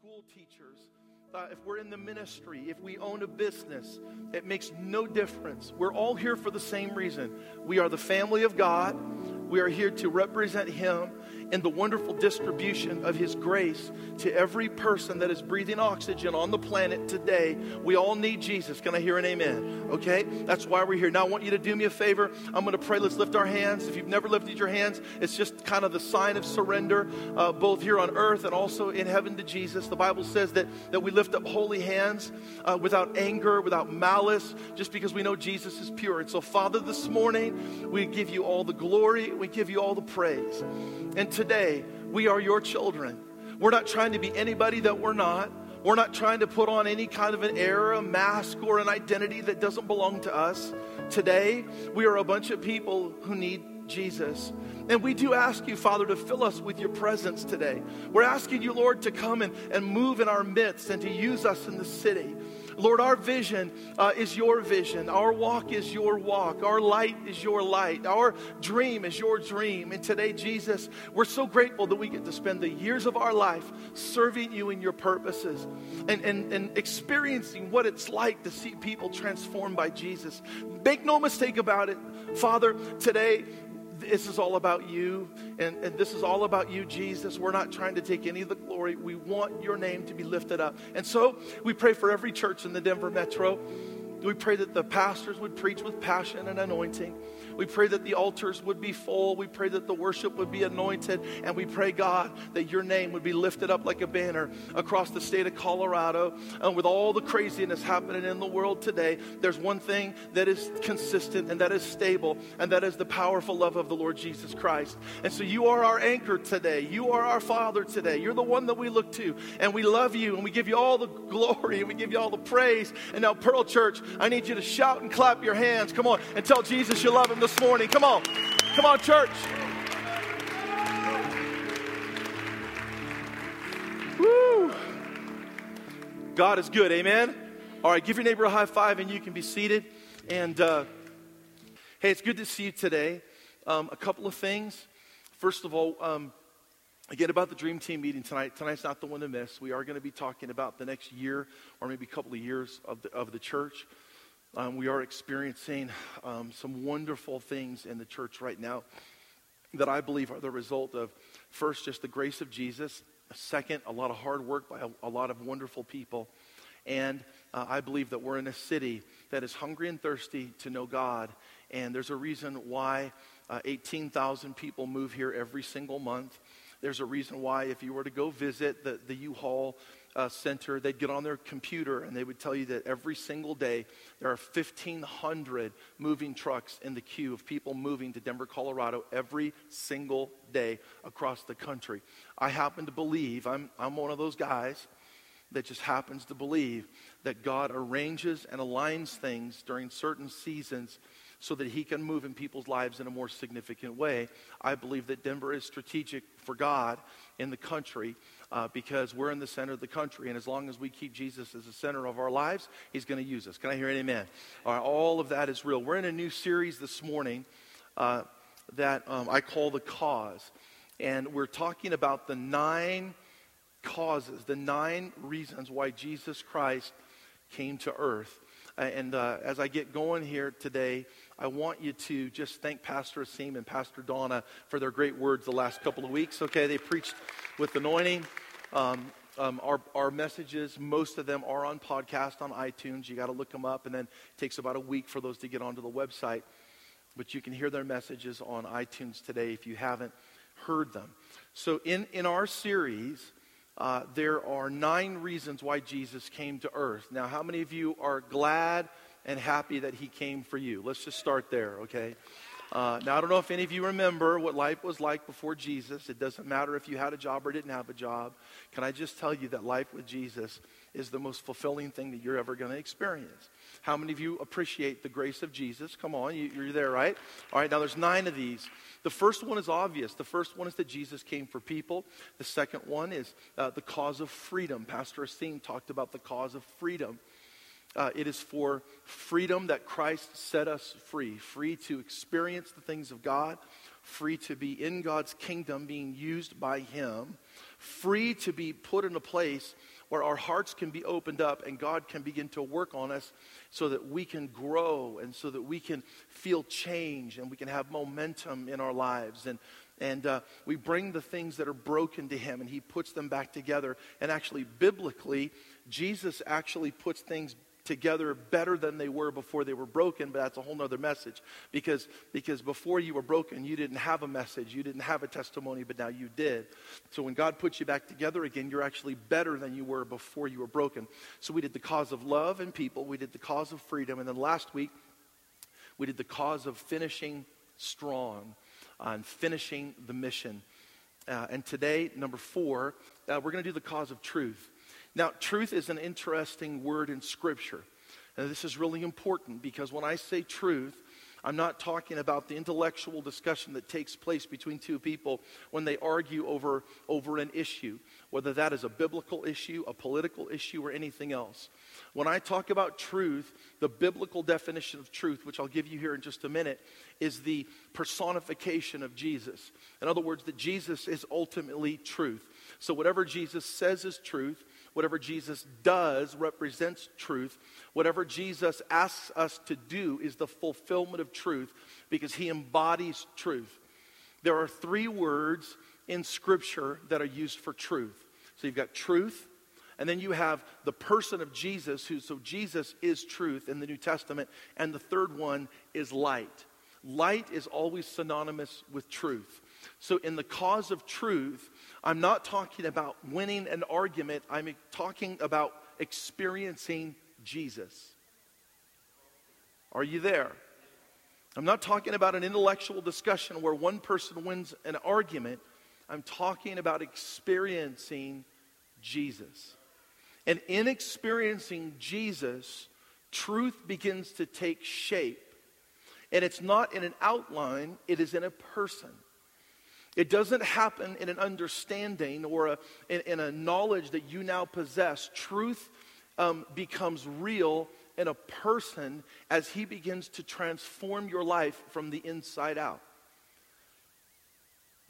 school teachers, uh, if we're in the ministry, if we own a business, it makes no difference. We're all here for the same reason. We are the family of God. We are here to represent Him in the wonderful distribution of His grace to every person that is breathing oxygen on the planet today. We all need Jesus. Can I hear an amen? Okay? That's why we're here. Now, I want you to do me a favor. I'm going to pray. Let's lift our hands. If you've never lifted your hands, it's just kind of the sign of surrender, uh, both here on earth and also in heaven to Jesus. The Bible says that, that we lift up holy hands uh, without anger, without malice, just because we know Jesus is pure. And so, Father, this morning, we give you all the glory, we give you all the praise. And today, we are your children. We're not trying to be anybody that we're not. We're not trying to put on any kind of an air, a mask, or an identity that doesn't belong to us. Today, we are a bunch of people who need Jesus. And we do ask you, Father, to fill us with your presence today. We're asking you, Lord, to come and, and move in our midst and to use us in the city. Lord, our vision uh, is your vision. Our walk is your walk. Our light is your light. Our dream is your dream. And today, Jesus, we're so grateful that we get to spend the years of our life serving you in your purposes and, and, and experiencing what it's like to see people transformed by Jesus. Make no mistake about it, Father, today, this is all about you, and, and this is all about you, Jesus. We're not trying to take any of the glory. We want your name to be lifted up. And so we pray for every church in the Denver metro. We pray that the pastors would preach with passion and anointing. We pray that the altars would be full. We pray that the worship would be anointed. And we pray, God, that your name would be lifted up like a banner across the state of Colorado. And with all the craziness happening in the world today, there's one thing that is consistent and that is stable, and that is the powerful love of the Lord Jesus Christ. And so you are our anchor today. You are our Father today. You're the one that we look to. And we love you, and we give you all the glory, and we give you all the praise. And now, Pearl Church, I need you to shout and clap your hands. Come on, and tell Jesus you love him this morning. Come on. Come on, church. Woo. God is good. Amen. All right, give your neighbor a high five and you can be seated. And uh, hey, it's good to see you today. Um, a couple of things. First of all, um, again about the dream team meeting tonight tonight's not the one to miss we are going to be talking about the next year or maybe a couple of years of the, of the church um, we are experiencing um, some wonderful things in the church right now that I believe are the result of, first, just the grace of Jesus. Second, a lot of hard work by a, a lot of wonderful people. And uh, I believe that we're in a city that is hungry and thirsty to know God. And there's a reason why uh, 18,000 people move here every single month. There's a reason why, if you were to go visit the, the U Haul uh, center, they'd get on their computer and they would tell you that every single day there are 1,500 moving trucks in the queue of people moving to Denver, Colorado every single day across the country. I happen to believe, I'm, I'm one of those guys that just happens to believe that God arranges and aligns things during certain seasons so that he can move in people's lives in a more significant way. I believe that Denver is strategic for God in the country uh, because we're in the center of the country. And as long as we keep Jesus as the center of our lives, he's going to use us. Can I hear an amen? All, right, all of that is real. We're in a new series this morning uh, that um, I call The Cause. And we're talking about the nine causes, the nine reasons why Jesus Christ came to earth. And uh, as I get going here today, I want you to just thank Pastor Asim and Pastor Donna for their great words the last couple of weeks. Okay, they preached with anointing. Um, um, our, our messages, most of them are on podcast on iTunes. You got to look them up, and then it takes about a week for those to get onto the website. But you can hear their messages on iTunes today if you haven't heard them. So, in, in our series, uh, there are nine reasons why Jesus came to earth. Now, how many of you are glad and happy that he came for you? Let's just start there, okay? Uh, now, I don't know if any of you remember what life was like before Jesus. It doesn't matter if you had a job or didn't have a job. Can I just tell you that life with Jesus is the most fulfilling thing that you're ever going to experience? How many of you appreciate the grace of Jesus? Come on, you, you're there, right? All right, now there's nine of these. The first one is obvious. The first one is that Jesus came for people. The second one is uh, the cause of freedom. Pastor Asim talked about the cause of freedom. Uh, it is for freedom that Christ set us free, free to experience the things of God, free to be in God's kingdom, being used by Him, free to be put in a place where our hearts can be opened up and God can begin to work on us so that we can grow and so that we can feel change and we can have momentum in our lives. And, and uh, we bring the things that are broken to Him and He puts them back together. And actually, biblically, Jesus actually puts things together better than they were before they were broken, but that's a whole nother message. Because, because before you were broken, you didn't have a message, you didn't have a testimony, but now you did. So when God puts you back together again, you're actually better than you were before you were broken. So we did the cause of love and people, we did the cause of freedom, and then last week, we did the cause of finishing strong uh, and finishing the mission. Uh, and today, number four, uh, we're going to do the cause of truth. Now, truth is an interesting word in Scripture. And this is really important because when I say truth, I'm not talking about the intellectual discussion that takes place between two people when they argue over, over an issue, whether that is a biblical issue, a political issue, or anything else. When I talk about truth, the biblical definition of truth, which I'll give you here in just a minute, is the personification of Jesus. In other words, that Jesus is ultimately truth. So whatever Jesus says is truth, Whatever Jesus does represents truth. Whatever Jesus asks us to do is the fulfillment of truth because he embodies truth. There are three words in Scripture that are used for truth. So you've got truth, and then you have the person of Jesus, who, so Jesus is truth in the New Testament, and the third one is light. Light is always synonymous with truth. So, in the cause of truth, I'm not talking about winning an argument, I'm talking about experiencing Jesus. Are you there? I'm not talking about an intellectual discussion where one person wins an argument. I'm talking about experiencing Jesus. And in experiencing Jesus, truth begins to take shape. And it's not in an outline, it is in a person. It doesn't happen in an understanding or a, in, in, a knowledge that you now possess. Truth um, becomes real in a person as he begins to transform your life from the inside out.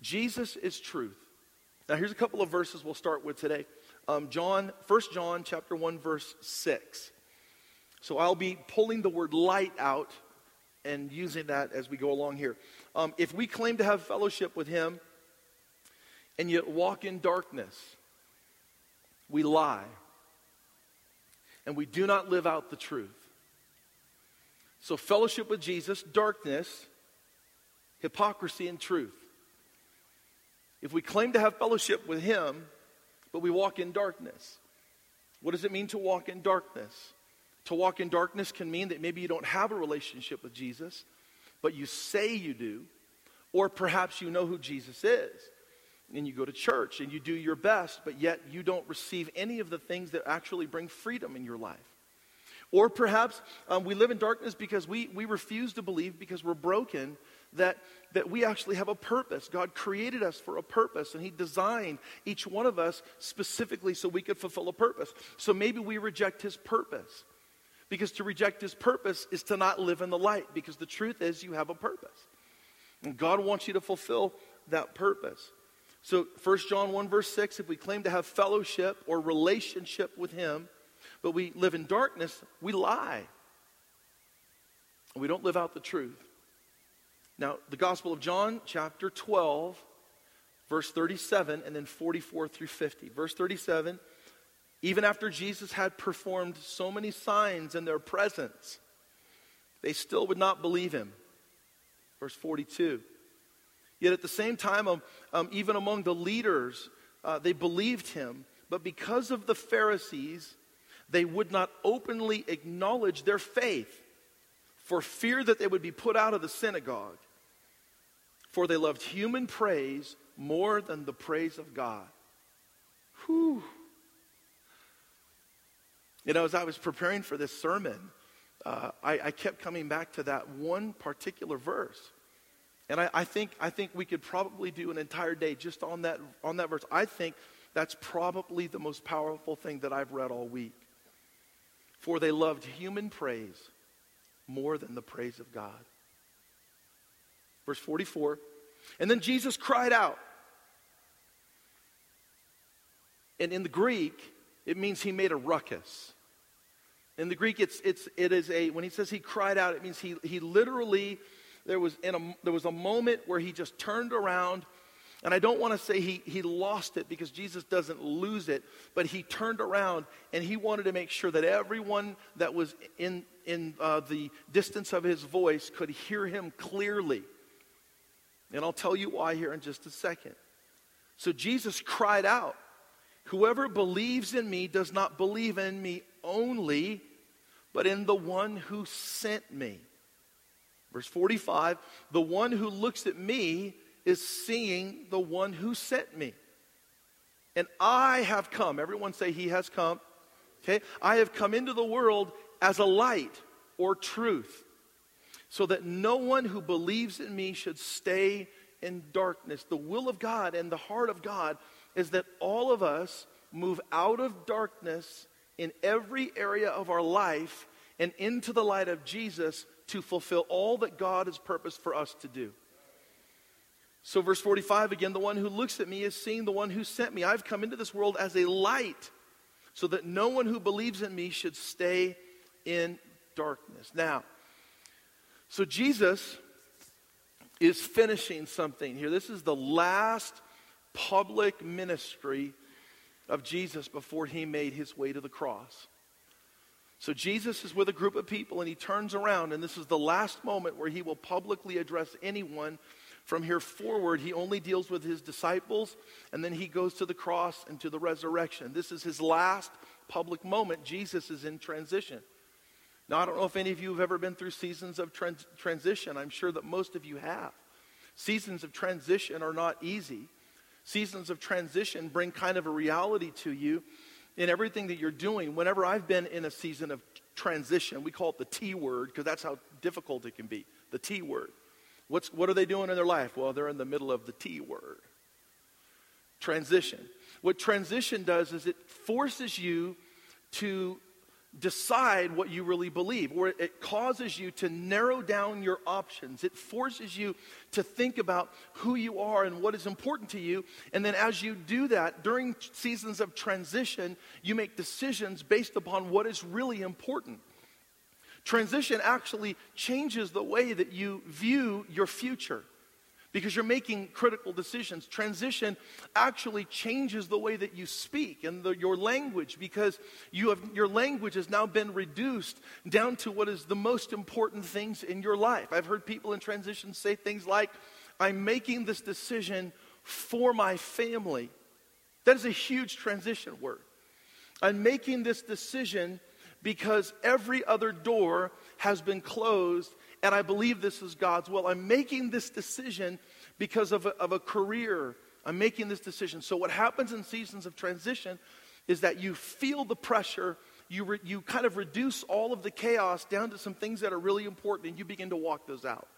Jesus is truth. Now here's a couple of verses we'll start with today. Um, John, 1 John chapter 1, verse 6. So I'll be pulling the word light out and using that as we go along here. Um, if we claim to have fellowship with Him and yet walk in darkness, we lie and we do not live out the truth. So, fellowship with Jesus, darkness, hypocrisy, and truth. If we claim to have fellowship with Him, but we walk in darkness, what does it mean to walk in darkness? To walk in darkness can mean that maybe you don't have a relationship with Jesus, but you say you do, or perhaps you know who Jesus is. And you go to church and you do your best, but yet you don't receive any of the things that actually bring freedom in your life. Or perhaps um, we live in darkness because we, we refuse to believe because we're broken that, that we actually have a purpose. God created us for a purpose, and He designed each one of us specifically so we could fulfill a purpose. So maybe we reject His purpose. Because to reject his purpose is to not live in the light, because the truth is you have a purpose. And God wants you to fulfill that purpose. So 1 John 1, verse 6 if we claim to have fellowship or relationship with him, but we live in darkness, we lie. We don't live out the truth. Now, the Gospel of John, chapter 12, verse 37, and then 44 through 50. Verse 37 even after Jesus had performed so many signs in their presence, they still would not believe him. Verse 42. Yet at the same time, um, um, even among the leaders, uh, they believed him. But because of the Pharisees, they would not openly acknowledge their faith for fear that they would be put out of the synagogue. For they loved human praise more than the praise of God. Whew. You know, as I was preparing for this sermon, uh, I, I, kept coming back to that one particular verse. And I, I, think, I think we could probably do an entire day just on that, on that verse. I think that's probably the most powerful thing that I've read all week. For they loved human praise more than the praise of God. Verse 44 And then Jesus cried out. And in the Greek, it means he made a ruckus. In the Greek, it's, it's, it is a, when he says he cried out, it means he, he literally, there was, in a, there was a moment where he just turned around and I don't want to say he, he lost it because Jesus doesn't lose it, but he turned around and he wanted to make sure that everyone that was in, in uh, the distance of his voice could hear him clearly. And I'll tell you why here in just a second. So Jesus cried out, Whoever believes in me does not believe in me only, but in the one who sent me. Verse 45 The one who looks at me is seeing the one who sent me. And I have come, everyone say, He has come. Okay? I have come into the world as a light or truth, so that no one who believes in me should stay in darkness. The will of God and the heart of God is that all of us move out of darkness in every area of our life and into the light of Jesus to fulfill all that God has purposed for us to do. So, verse 45 again, the one who looks at me is seeing the one who sent me. I've come into this world as a light so that no one who believes in me should stay in darkness. Now, so Jesus is finishing something here. This is the last public ministry of Jesus before he made his way to the cross. So Jesus is with a group of people and he turns around, and this is the last moment where he will publicly address anyone from here forward, he only deals with his disciples, and then he goes to the cross and to the resurrection. This is his last public moment. Jesus is in transition. Now, I don't know if any of you have ever been through seasons of trans- transition. I'm sure that most of you have. Seasons of transition are not easy. Seasons of transition bring kind of a reality to you in everything that you're doing. Whenever I've been in a season of transition, we call it the T word because that's how difficult it can be the T word. What's, what are they doing in their life? Well, they're in the middle of the T word transition. What transition does is it forces you to decide what you really believe, or it causes you to narrow down your options. It forces you to think about who you are and what is important to you. And then, as you do that, during seasons of transition, you make decisions based upon what is really important. Transition actually changes the way that you view your future because you're making critical decisions. Transition actually changes the way that you speak and the, your language because you have, your language has now been reduced down to what is the most important things in your life. I've heard people in transition say things like, I'm making this decision for my family. That is a huge transition word. I'm making this decision because every other door has been closed, and I believe this is God's will. I'm making this decision because of a, of a career. I'm making this decision. So, what happens in seasons of transition is that you feel the pressure, you, re, you kind of reduce all of the chaos down to some things that are really important, and you begin to walk those out.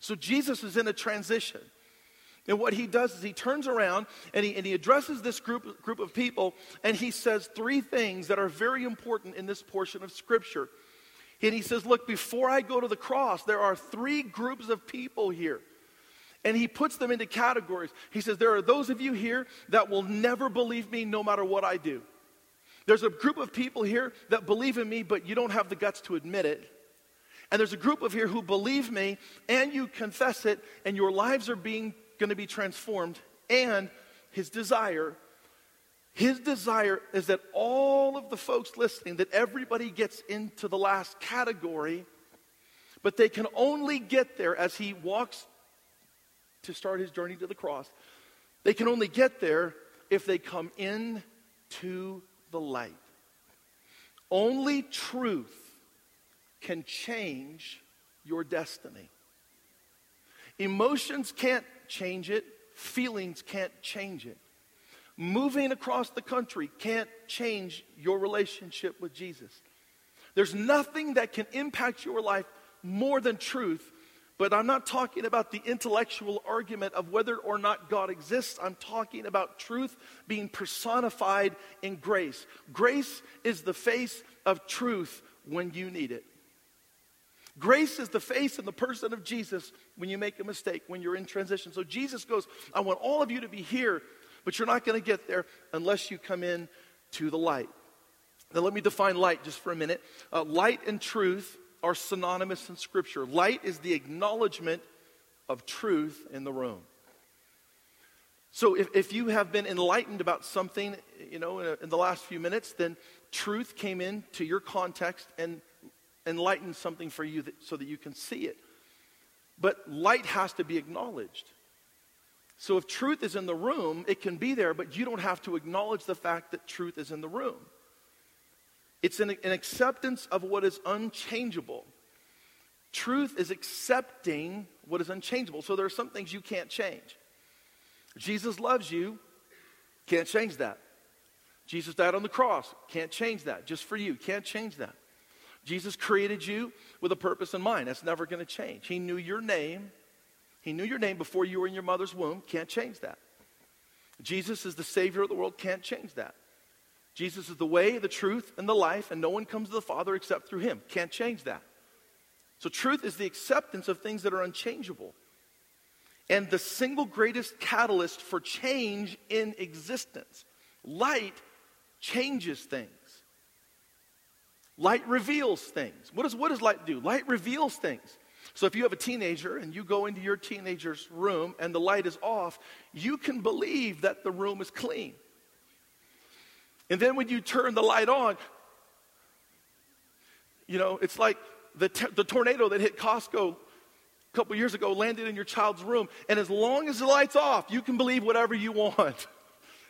So, Jesus is in a transition. And what he does is he turns around and he, and he addresses this group, group of people and he says three things that are very important in this portion of Scripture. And he says, Look, before I go to the cross, there are three groups of people here. And he puts them into categories. He says, There are those of you here that will never believe me no matter what I do. There's a group of people here that believe in me, but you don't have the guts to admit it. And there's a group of here who believe me and you confess it, and your lives are being going to be transformed. And his desire, his desire is that all of the folks listening, that everybody gets into the last category, but they can only get there as he walks to start his journey to the cross. They can only get there if they come in to the light. Only truth can change your destiny. Emotions can't change it, feelings can't change it. Moving across the country can't change your relationship with Jesus. There's nothing that can impact your life more than truth, but I'm not talking about the intellectual argument of whether or not God exists. I'm talking about truth being personified in grace. Grace is the face of truth when you need it. Grace is the face and the person of Jesus when you make a mistake, when you're in transition. So Jesus goes, I want all of you to be here, but you're not going to get there unless you come in to the light. Now, let me define light just for a minute. Uh, light and truth are synonymous in Scripture. Light is the acknowledgement of truth in the room. So if, if you have been enlightened about something, you know, in, in the last few minutes, then truth came into your context and enlightened something for you that, so that you can see it. But light has to be acknowledged. So if truth is in the room, it can be there, but you don't have to acknowledge the fact that truth is in the room. It's an, an acceptance of what is unchangeable. Truth is accepting what is unchangeable. So there are some things you can't change. Jesus loves you, can't change that. Jesus died on the cross, can't change that. Just for you, can't change that. Jesus created you with a purpose in mind. That's never going to change. He knew your name. He knew your name before you were in your mother's womb. Can't change that. Jesus is the Savior of the world. Can't change that. Jesus is the way, the truth, and the life, and no one comes to the Father except through Him. Can't change that. So, truth is the acceptance of things that are unchangeable. And the single greatest catalyst for change in existence. Light changes things. Light reveals things. What does, what does light do? Light reveals things. So if you have a teenager and you go into your teenager's room and the light is off, you can believe that the room is clean. And then when you turn the light on, you know, it's like the, t- the tornado that hit Costco a couple years ago landed in your child's room. And as long as the light's off, you can believe whatever you want.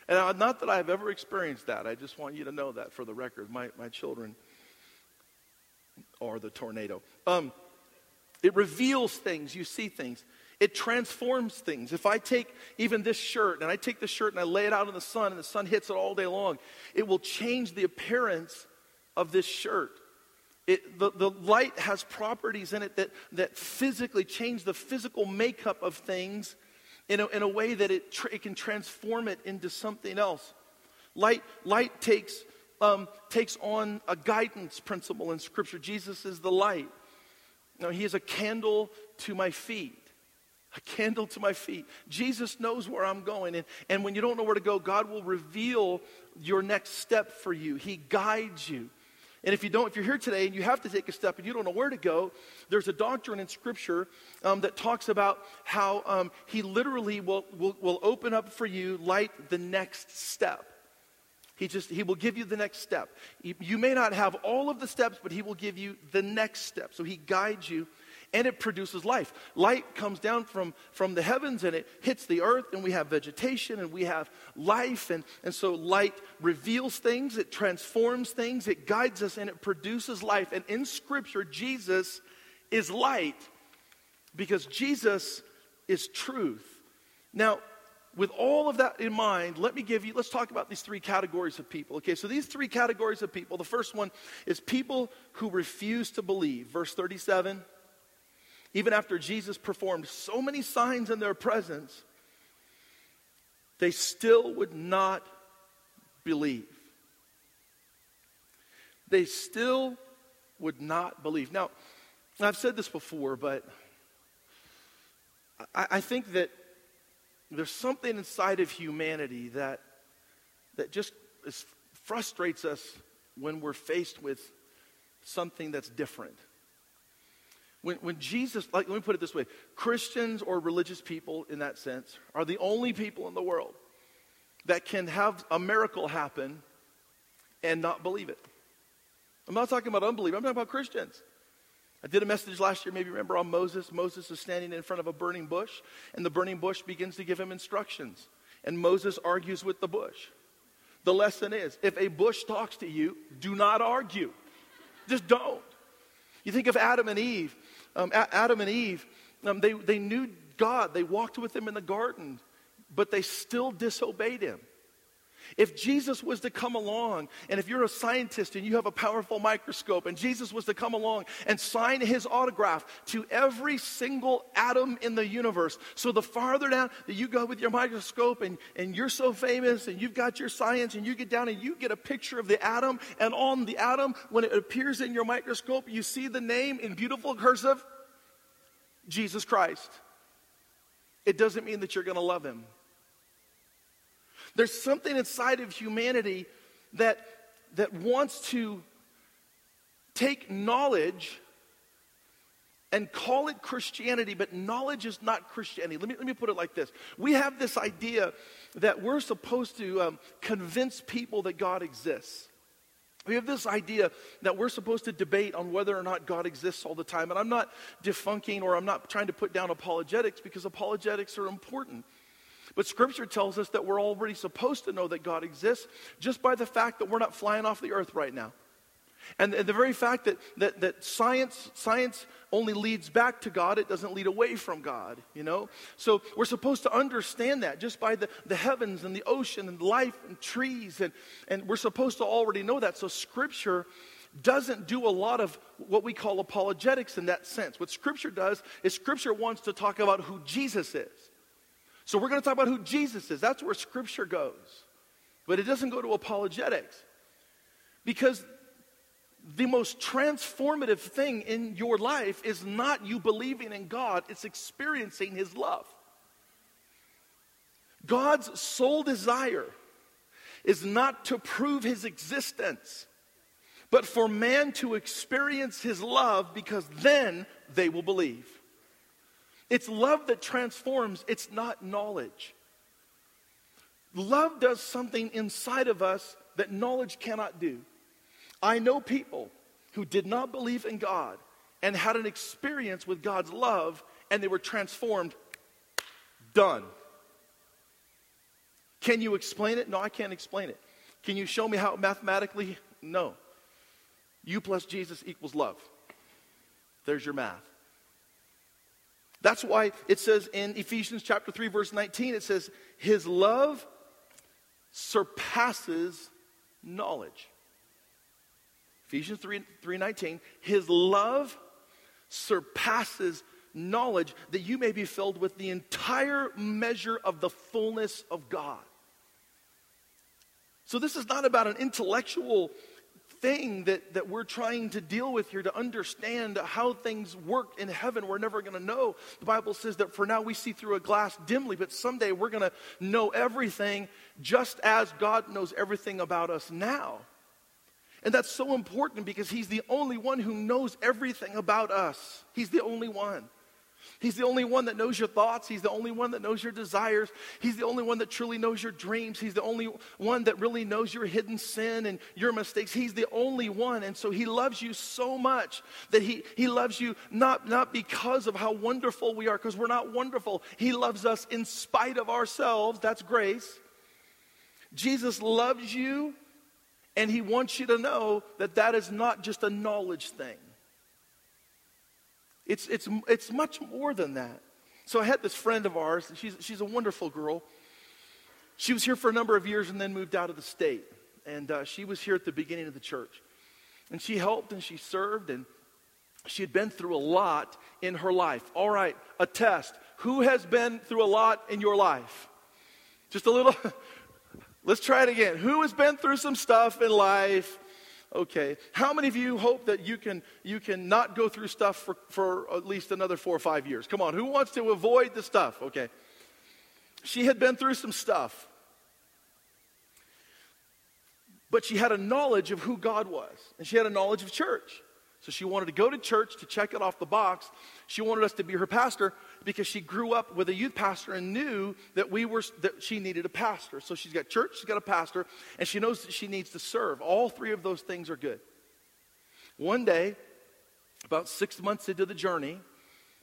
And not that I've ever experienced that. I just want you to know that for the record. My, my children are the tornado. Um, it reveals things, you see things. It transforms things. If I take even this shirt and I take the shirt and I lay it out in the sun and the sun hits it all day long, it will change the appearance of this shirt. It, the, the light has properties in it that, that physically change the physical makeup of things in a, in a way that it, it can transform it into something else. Light, light takes um, takes on a guidance principle in Scripture. Jesus is the light. Now, He is a candle to my feet. A candle to my feet. Jesus knows where I'm going. And, and when you don't know where to go, God will reveal your next step for you. He guides you. And if you don't, if you're here today and you have to take a step and you don't know where to go, there's a doctrine in Scripture um, that talks about how um, He literally will, will, will open up for you, light the next step. He just, he will give you the next step. You may not have all of the steps, but he will give you the next step. So he guides you and it produces life. Light comes down from, from the heavens and it hits the earth, and we have vegetation and we have life. And, and so light reveals things, it transforms things, it guides us, and it produces life. And in Scripture, Jesus is light because Jesus is truth. Now, with all of that in mind, let me give you, let's talk about these three categories of people. Okay, so these three categories of people the first one is people who refuse to believe. Verse 37 even after Jesus performed so many signs in their presence, they still would not believe. They still would not believe. Now, I've said this before, but I, I think that there's something inside of humanity that, that just is, frustrates us when we're faced with something that's different. When, when Jesus, like, let me put it this way Christians or religious people in that sense are the only people in the world that can have a miracle happen and not believe it. I'm not talking about unbelief, I'm talking about Christians. I did a message last year, maybe remember, on Moses. Moses is standing in front of a burning bush, and the burning bush begins to give him instructions. And Moses argues with the bush. The lesson is if a bush talks to you, do not argue. Just don't. You think of Adam and Eve. Um, Adam and Eve, um, they, they knew God, they walked with him in the garden, but they still disobeyed him. If Jesus was to come along, and if you're a scientist and you have a powerful microscope, and Jesus was to come along and sign his autograph to every single atom in the universe, so the farther down that you go with your microscope and, and you're so famous and you've got your science and you get down and you get a picture of the atom, and on the atom, when it appears in your microscope, you see the name in beautiful cursive Jesus Christ. It doesn't mean that you're going to love him. There's something inside of humanity that, that wants to take knowledge and call it Christianity, but knowledge is not Christianity. Let me, let me put it like this We have this idea that we're supposed to um, convince people that God exists. We have this idea that we're supposed to debate on whether or not God exists all the time. And I'm not defunking or I'm not trying to put down apologetics because apologetics are important. But Scripture tells us that we're already supposed to know that God exists just by the fact that we're not flying off the earth right now. And the very fact that, that, that science, science only leads back to God, it doesn't lead away from God, you know? So we're supposed to understand that just by the, the heavens and the ocean and life and trees. And, and we're supposed to already know that. So Scripture doesn't do a lot of what we call apologetics in that sense. What Scripture does is Scripture wants to talk about who Jesus is. So we're going to talk about who Jesus is. That's where Scripture goes. But it doesn't go to apologetics. Because the most transformative thing in your life is not you believing in God, it's experiencing His love. God's sole desire is not to prove His existence, but for man to experience His love because then they will believe. It's love that transforms, it's not knowledge. Love does something inside of us that knowledge cannot do. I know people who did not believe in God and had an experience with God's love and they were transformed. Done. Can you explain it? No, I can't explain it. Can you show me how mathematically? No. You plus Jesus equals love. There's your math. That's why it says in Ephesians chapter 3 verse 19 it says his love surpasses knowledge. Ephesians 3 3:19 his love surpasses knowledge that you may be filled with the entire measure of the fullness of God. So this is not about an intellectual thing that, that we're trying to deal with here to understand how things work in heaven. We're never going to know. The Bible says that for now we see through a glass dimly, but someday we're going to know everything just as God knows everything about us now. And that's so important because He's the only one who knows everything about us. He's the only one. He's the only one that knows your thoughts. He's the only one that knows your desires. He's the only one that truly knows your dreams. He's the only one that really knows your hidden sin and your mistakes. He's the only one. And so he loves you so much that he, he loves you not, not because of how wonderful we are, because we're not wonderful. He loves us in spite of ourselves. That's grace. Jesus loves you, and he wants you to know that that is not just a knowledge thing. It's, it's, it's much more than that. So I had this friend of ours, she's, she's a wonderful girl. She was here for a number of years and then moved out of the state. And uh, she was here at the beginning of the church. And she helped and she served and she had been through a lot in her life. All right, a test. Who has been through a lot in your life? Just a little. Let's try it again. Who has been through some stuff in life? Okay. How many of you hope that you can, you can not go through stuff for, for at least another four or five years? Come on. Who wants to avoid the stuff? Okay. She had been through some stuff. But she had a knowledge of who God was, and she had a knowledge of church. So she wanted to go to church to check it off the box. She wanted us to be her pastor because she grew up with a youth pastor and knew that we were that she needed a pastor. So she's got church, she's got a pastor, and she knows that she needs to serve. All three of those things are good. One day, about six months into the journey,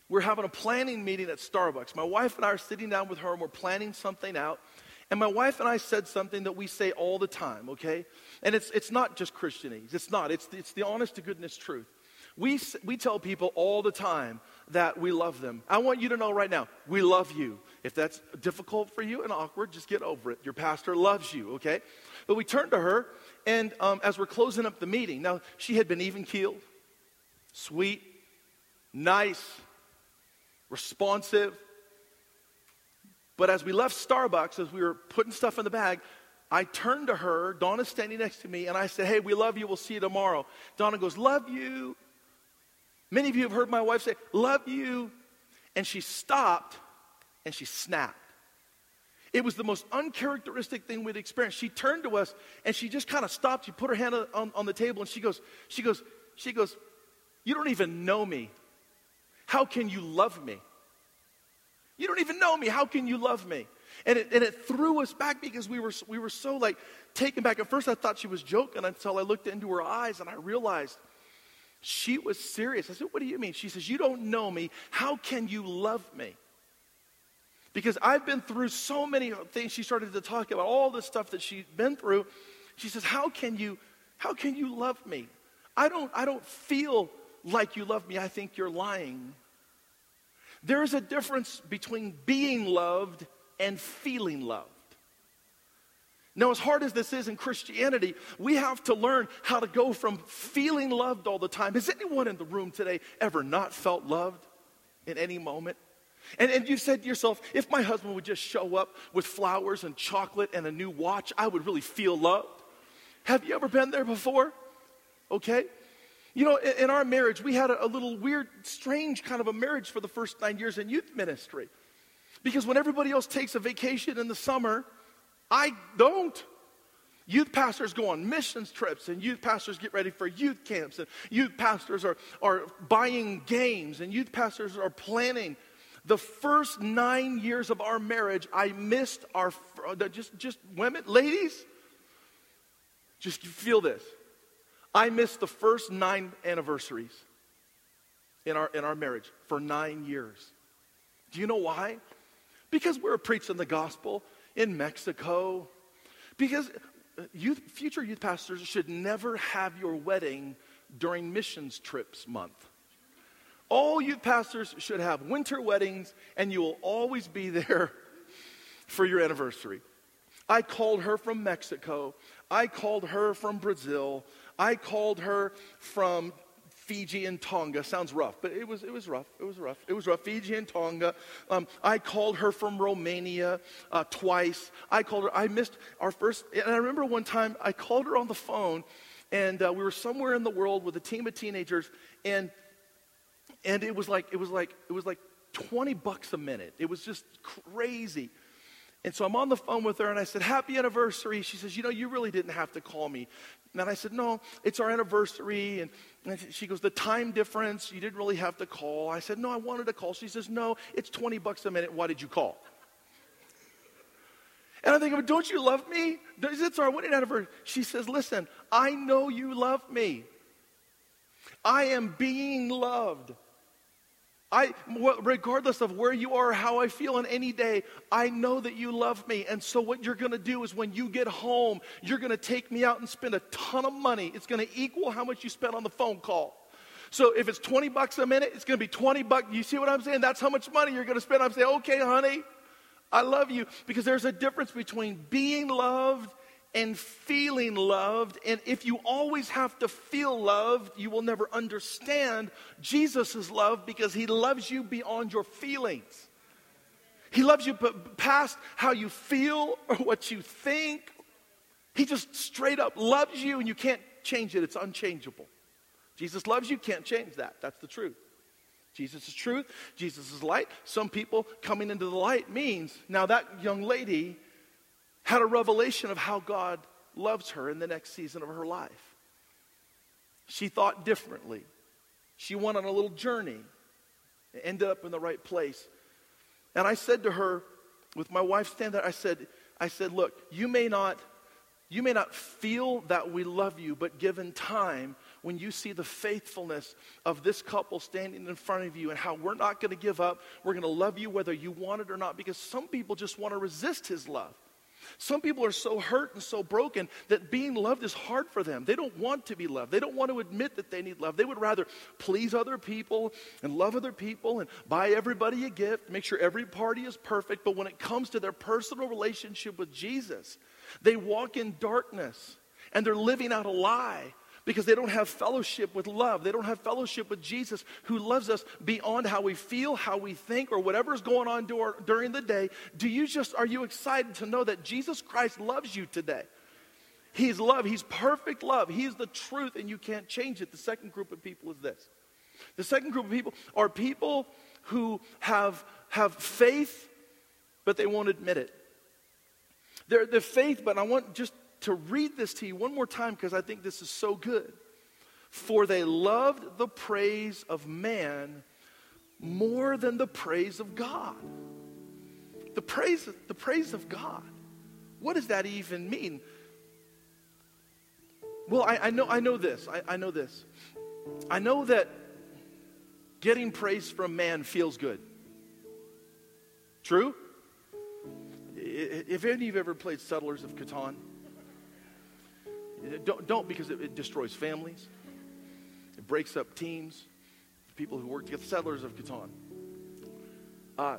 we're having a planning meeting at Starbucks. My wife and I are sitting down with her and we're planning something out. And my wife and I said something that we say all the time, okay? And it's, it's not just Christianese. It's not. It's, it's the honest to goodness truth. We, we tell people all the time that we love them. I want you to know right now, we love you. If that's difficult for you and awkward, just get over it. Your pastor loves you, okay? But we turned to her, and um, as we're closing up the meeting, now she had been even keeled, sweet, nice, responsive. But as we left Starbucks, as we were putting stuff in the bag, I turned to her. Donna's standing next to me, and I said, Hey, we love you. We'll see you tomorrow. Donna goes, Love you. Many of you have heard my wife say, Love you. And she stopped and she snapped. It was the most uncharacteristic thing we'd experienced. She turned to us and she just kind of stopped. She put her hand on, on the table and she goes, she goes, she goes, You don't even know me. How can you love me? You don't even know me. How can you love me? And it, and it threw us back because we were, we were so like taken back. At first, I thought she was joking until I looked into her eyes and I realized she was serious. I said, What do you mean? She says, You don't know me. How can you love me? Because I've been through so many things. She started to talk about all the stuff that she'd been through. She says, How can you, how can you love me? I don't, I don't feel like you love me. I think you're lying. There is a difference between being loved and feeling loved. Now, as hard as this is in Christianity, we have to learn how to go from feeling loved all the time. Has anyone in the room today ever not felt loved in any moment? And, and you said to yourself, if my husband would just show up with flowers and chocolate and a new watch, I would really feel loved. Have you ever been there before? Okay. You know, in, our marriage, we had a, a little weird, strange kind of a marriage for the first nine years in youth ministry. Because when everybody else takes a vacation in the summer, I don't. Youth pastors go on missions trips, and youth pastors get ready for youth camps, and youth pastors are, are buying games, and youth pastors are planning. The first nine years of our marriage, I missed our, just, just women, ladies, just feel this. I missed the first nine anniversaries in our, in our marriage for nine years. Do you know why? Because we're preaching the gospel in Mexico. Because uh, youth, future youth pastors should never have your wedding during missions trips month. All youth pastors should have winter weddings, and you will always be there for your anniversary. I called her from Mexico. I called her from Brazil. I called her from Fiji and Tonga. Sounds rough, but it was, it was rough. It was rough. It was rough. Fiji and Tonga. Um, I called her from Romania uh, twice. I called her. I missed our first. And I remember one time I called her on the phone, and uh, we were somewhere in the world with a team of teenagers, and and it was like it was like it was like 20 bucks a minute. It was just crazy. And so I'm on the phone with her and I said, Happy anniversary. She says, You know, you really didn't have to call me. And I said, No, it's our anniversary. And, and she goes, The time difference, you didn't really have to call. I said, No, I wanted to call. She says, No, it's 20 bucks a minute. Why did you call? And I'm thinking, Don't you love me? It's our wedding anniversary. She says, Listen, I know you love me. I am being loved. I, regardless of where you are, how I feel on any day, I know that you love me. And so, what you're going to do is when you get home, you're going to take me out and spend a ton of money. It's going to equal how much you spent on the phone call. So, if it's 20 bucks a minute, it's going to be 20 bucks. You see what I'm saying? That's how much money you're going to spend. I'm saying, okay, honey, I love you. Because there's a difference between being loved and feeling loved. And if you always have to feel loved, you will never understand Jesus' love because he loves you beyond your feelings. He loves you past how you feel or what you think. He just straight up loves you and you can't change it, it's unchangeable. Jesus loves you, can't change that. That's the truth. Jesus is truth, Jesus is light. Some people coming into the light means now that young lady had a revelation of how God loves her in the next season of her life. She thought differently. She went on a little journey, ended up in the right place. And I said to her, with my wife standing there, I said, I said, look, you may not, you may not feel that we love you, but given time, when you see the faithfulness of this couple standing in front of you and how we're not going to give up, we're going to love you whether you want it or not, because some people just want to resist his love. Some people are so hurt and so broken that being loved is hard for them. They don't want to be loved. They don't want to admit that they need love. They would rather please other people and love other people and buy everybody a gift, make sure every party is perfect. But when it comes to their personal relationship with Jesus, they walk in darkness and they're living out a lie because they don't have fellowship with love. They don't have fellowship with Jesus who loves us beyond how we feel, how we think, or whatever's going on during the day. Do you just, are you excited to know that Jesus Christ loves you today? He's love. He's perfect love. He's the truth, and you can't change it. The second group of people is this. The second group of people are people who have, have faith, but they won't admit it. They're the faith, but I want just to read this to you one more time because I think this is so good. For they loved the praise of man more than the praise of God. The praise, the praise of God. What does that even mean? Well, I, I know, I know this. I, I know this. I know that getting praise from man feels good. True? If any of you have ever played Settlers of Catan, don't, don't because it, it destroys families, it breaks up teams, people who work together, settlers of Catan. Uh,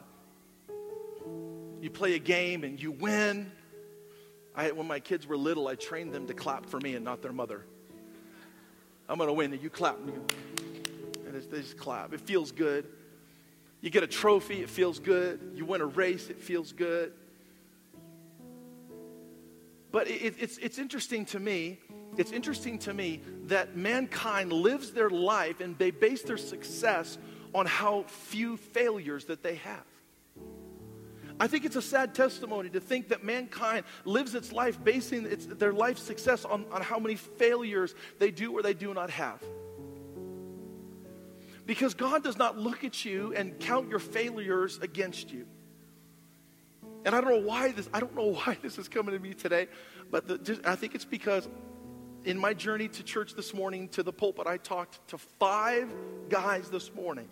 you play a game and you win. I, when my kids were little, I trained them to clap for me and not their mother. I'm going to win, and you clap. And they just clap. It feels good. You get a trophy, it feels good. You win a race, it feels good. But it, it's, it's interesting to me, it's interesting to me that mankind lives their life and they base their success on how few failures that they have. I think it's a sad testimony to think that mankind lives its life basing its, their life success on, on how many failures they do or they do not have. Because God does not look at you and count your failures against you. And I don't know why this, I don't know why this is coming to me today, but the, just, I think it's because in my journey to church this morning, to the pulpit, I talked to five guys this morning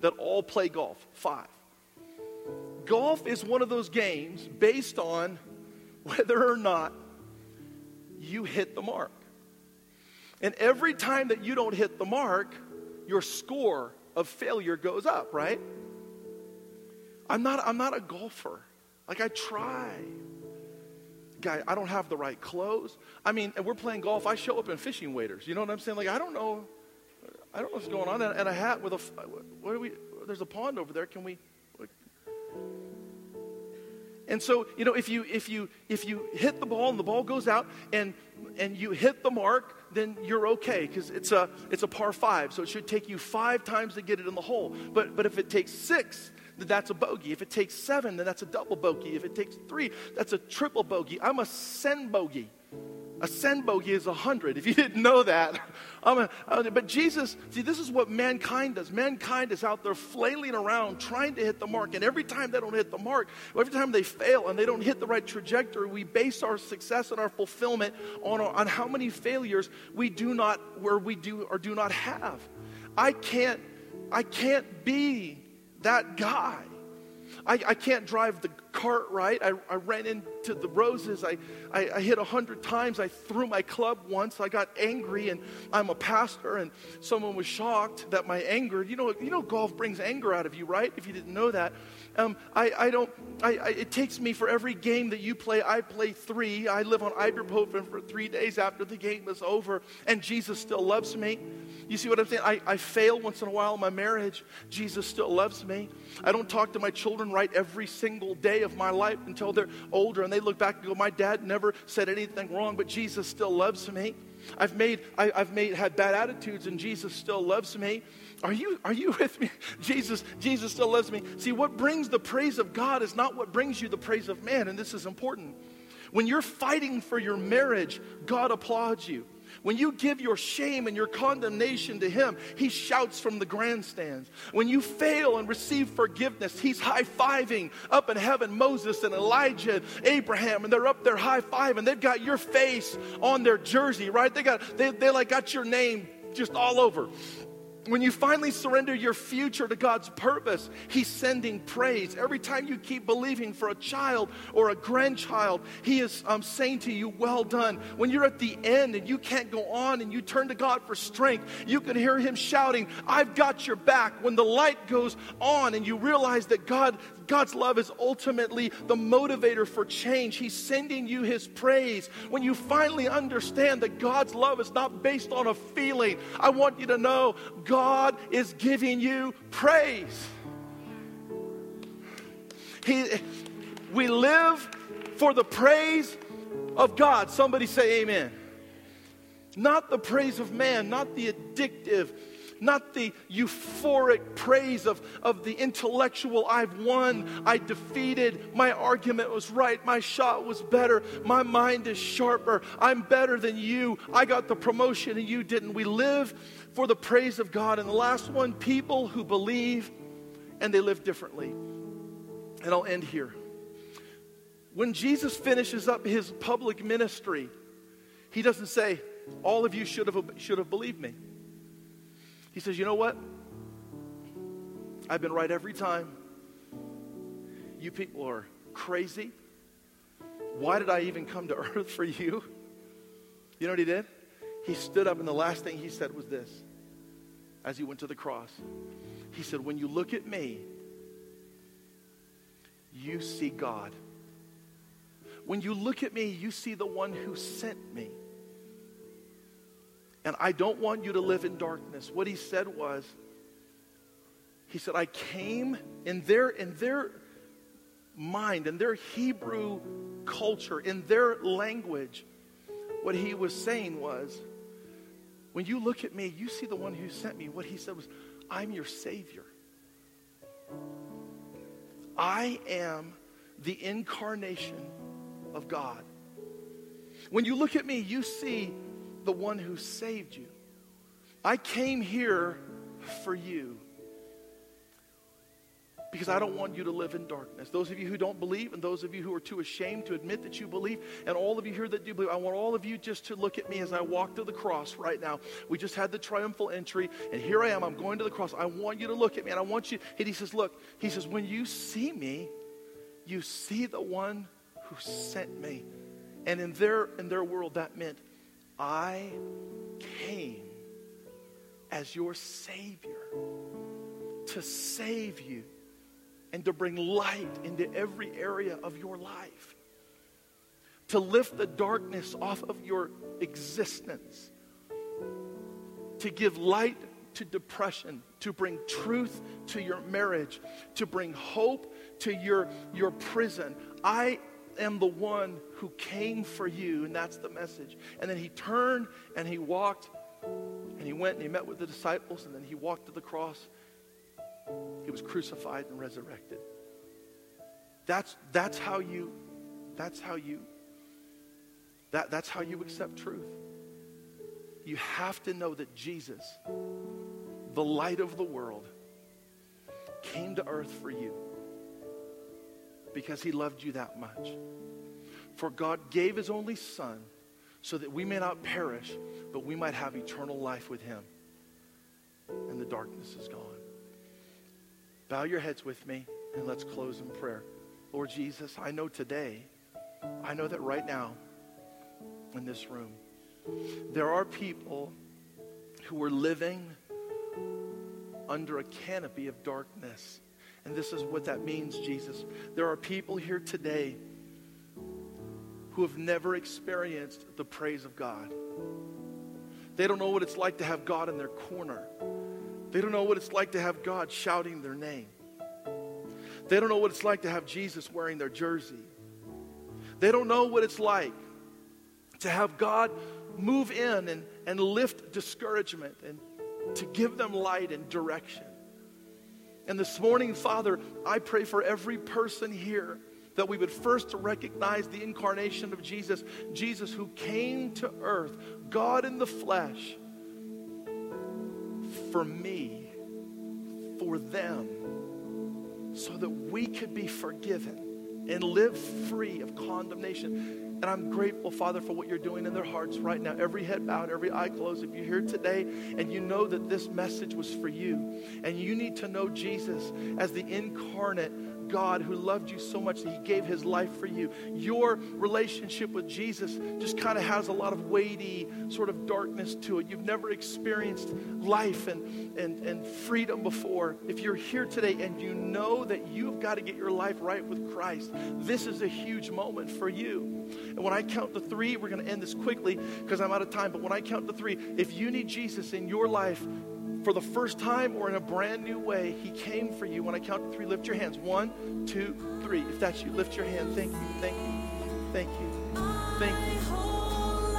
that all play golf. Five. Golf is one of those games based on whether or not you hit the mark. And every time that you don't hit the mark, your score of failure goes up, right? I'm not, I'm not a golfer. Like I try. Guy, I don't have the right clothes. I mean, we're playing golf. I show up in fishing waders. You know what I'm saying? Like I don't know. I don't know what's going on. And a hat with a. What are we? There's a pond over there. Can we? And so, you know, if you if you if you hit the ball and the ball goes out and and you hit the mark, then you're okay because it's a it's a par five. So it should take you five times to get it in the hole. But but if it takes six, then that's a bogey. If it takes seven, then that's a double bogey. If it takes three, that's a triple bogey. I'm a send bogey. A send bogey is a hundred. If you didn't know that, a, but Jesus, see, this is what mankind does. Mankind is out there flailing around trying to hit the mark, and every time they don't hit the mark, every time they fail and they don't hit the right trajectory, we base our success and our fulfillment on, on how many failures we do not, where we do or do not have. I can't, I can't be that guy. I, I can't drive the cart right. I, I ran into the roses. I, I, I hit a hundred times. I threw my club once. I got angry, and I'm a pastor, and someone was shocked that my anger, you know, you know, golf brings anger out of you, right? If you didn't know that. Um, I, I don't, I, I, it takes me for every game that you play, I play three. I live on ibuprofen for three days after the game is over, and Jesus still loves me. You see what I'm saying? I, I fail once in a while in my marriage. Jesus still loves me. I don't talk to my children right every single day of my life until they're older and they look back and go, My dad never said anything wrong, but Jesus still loves me. I've made, I, have made, had bad attitudes and Jesus still loves me. Are you, are you with me? Jesus, Jesus still loves me. See, what brings the praise of God is not what brings you the praise of man, and this is important. When you're fighting for your marriage, God applauds you. When you give your shame and your condemnation to Him, He shouts from the grandstands. When you fail and receive forgiveness, He's high fiving up in heaven Moses and Elijah and Abraham, and they're up there high fiving. They've got your face on their jersey, right? They got they, they like got your name just all over. When you finally surrender your future to God's purpose, He's sending praise. Every time you keep believing for a child or a grandchild, He is um, saying to you, Well done. When you're at the end and you can't go on and you turn to God for strength, you can hear Him shouting, I've got your back. When the light goes on and you realize that God, God's love is ultimately the motivator for change, He's sending you His praise. When you finally understand that God's love is not based on a feeling, I want you to know God is giving you praise. He, we live for the praise of God. Somebody say amen. Not the praise of man, not the addictive, not the euphoric praise of, of the intellectual, I've won, I defeated, my argument was right, my shot was better, my mind is sharper, I'm better than you, I got the promotion and you didn't. We live for the praise of God. And the last one, people who believe and they live differently. And I'll end here. When Jesus finishes up his public ministry, he doesn't say, All of you should have, should have believed me. He says, You know what? I've been right every time. You people are crazy. Why did I even come to earth for you? You know what he did? he stood up, and the last thing he said was this as he went to the cross. He said, When you look at me, you see God. When you look at me, you see the one who sent me. And I don't want you to live in darkness. What he said was, he said, I came in their, in their mind, in their Hebrew culture, in their language. What he was saying was, when you look at me, you see the one who sent me. What he said was, I'm your Savior. I am the incarnation of God. When you look at me, you see the one who saved you. I came here for you because I don't want you to live in darkness. Those of you who don't believe, and those of you who are too ashamed to admit that you believe, and all of you here that do believe, I want all of you just to look at me as I walk to the cross right now. We just had the triumphal entry, and here I am. I'm going to the cross. I want you to look at me, and I want you. And he says, Look, he says, when you see me, you see the one who sent me. And in their in their world, that meant I came as your Savior to save you and to bring light into every area of your life, to lift the darkness off of your existence, to give light to depression, to bring truth to your marriage, to bring hope to your, your prison. I am the one who came for you, and that's the message. And then he turned and he walked and he went and he met with the disciples, and then he walked to the cross he was crucified and resurrected. That's, that's how you, that's how you, that, that's how you accept truth. You have to know that Jesus, the light of the world, came to earth for you because he loved you that much. For God gave his only son so that we may not perish, but we might have eternal life with him. And the darkness is gone. Bow your heads with me and let's close in prayer. Lord Jesus, I know today, I know that right now in this room, there are people who are living under a canopy of darkness. And this is what that means, Jesus. There are people here today who have never experienced the praise of God. They don't know what it's like to have God in their corner. They don't know what it's like to have God shouting their name. They don't know what it's like to have Jesus wearing their jersey. They don't know what it's like to have God move in and, and lift discouragement and to give them light and direction. And this morning, Father, I pray for every person here that we would first recognize the incarnation of Jesus, Jesus who came to earth, God in the flesh for me, for them, so that we could be forgiven and live free of condemnation. And I'm grateful, Father, for what you're doing in their hearts right now. Every head bowed, every eye closed. If you're here today and you know that this message was for you and you need to know Jesus as the incarnate God who loved you so much that he gave his life for you. Your relationship with Jesus just kind of has a lot of weighty sort of darkness to it. You've never experienced life and, and, and freedom before. If you're here today and you know that you've got to get your life right with Christ, this is a huge moment for you. And when I count to three, we're going to end this quickly because I'm out of time. But when I count to three, if you need Jesus in your life, for the first time or in a brand new way, He came for you. When I count to three, lift your hands. One, two, three. If that's you, lift your hand. Thank you, thank you, thank you, thank you.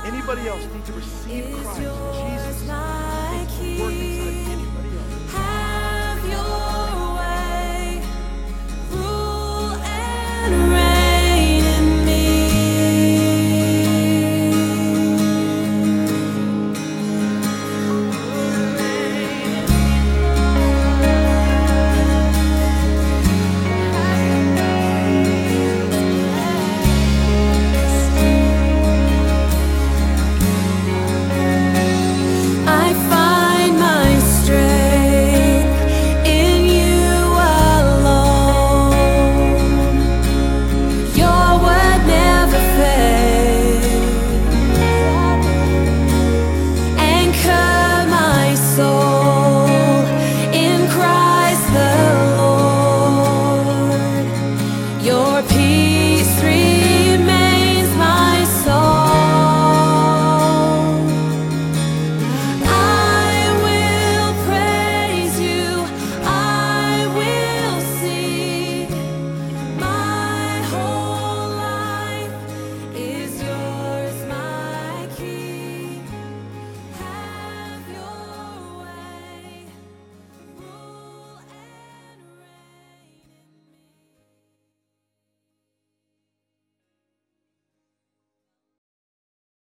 Anybody else need to receive Christ? Jesus inside anybody else. Have your way, rule and reign.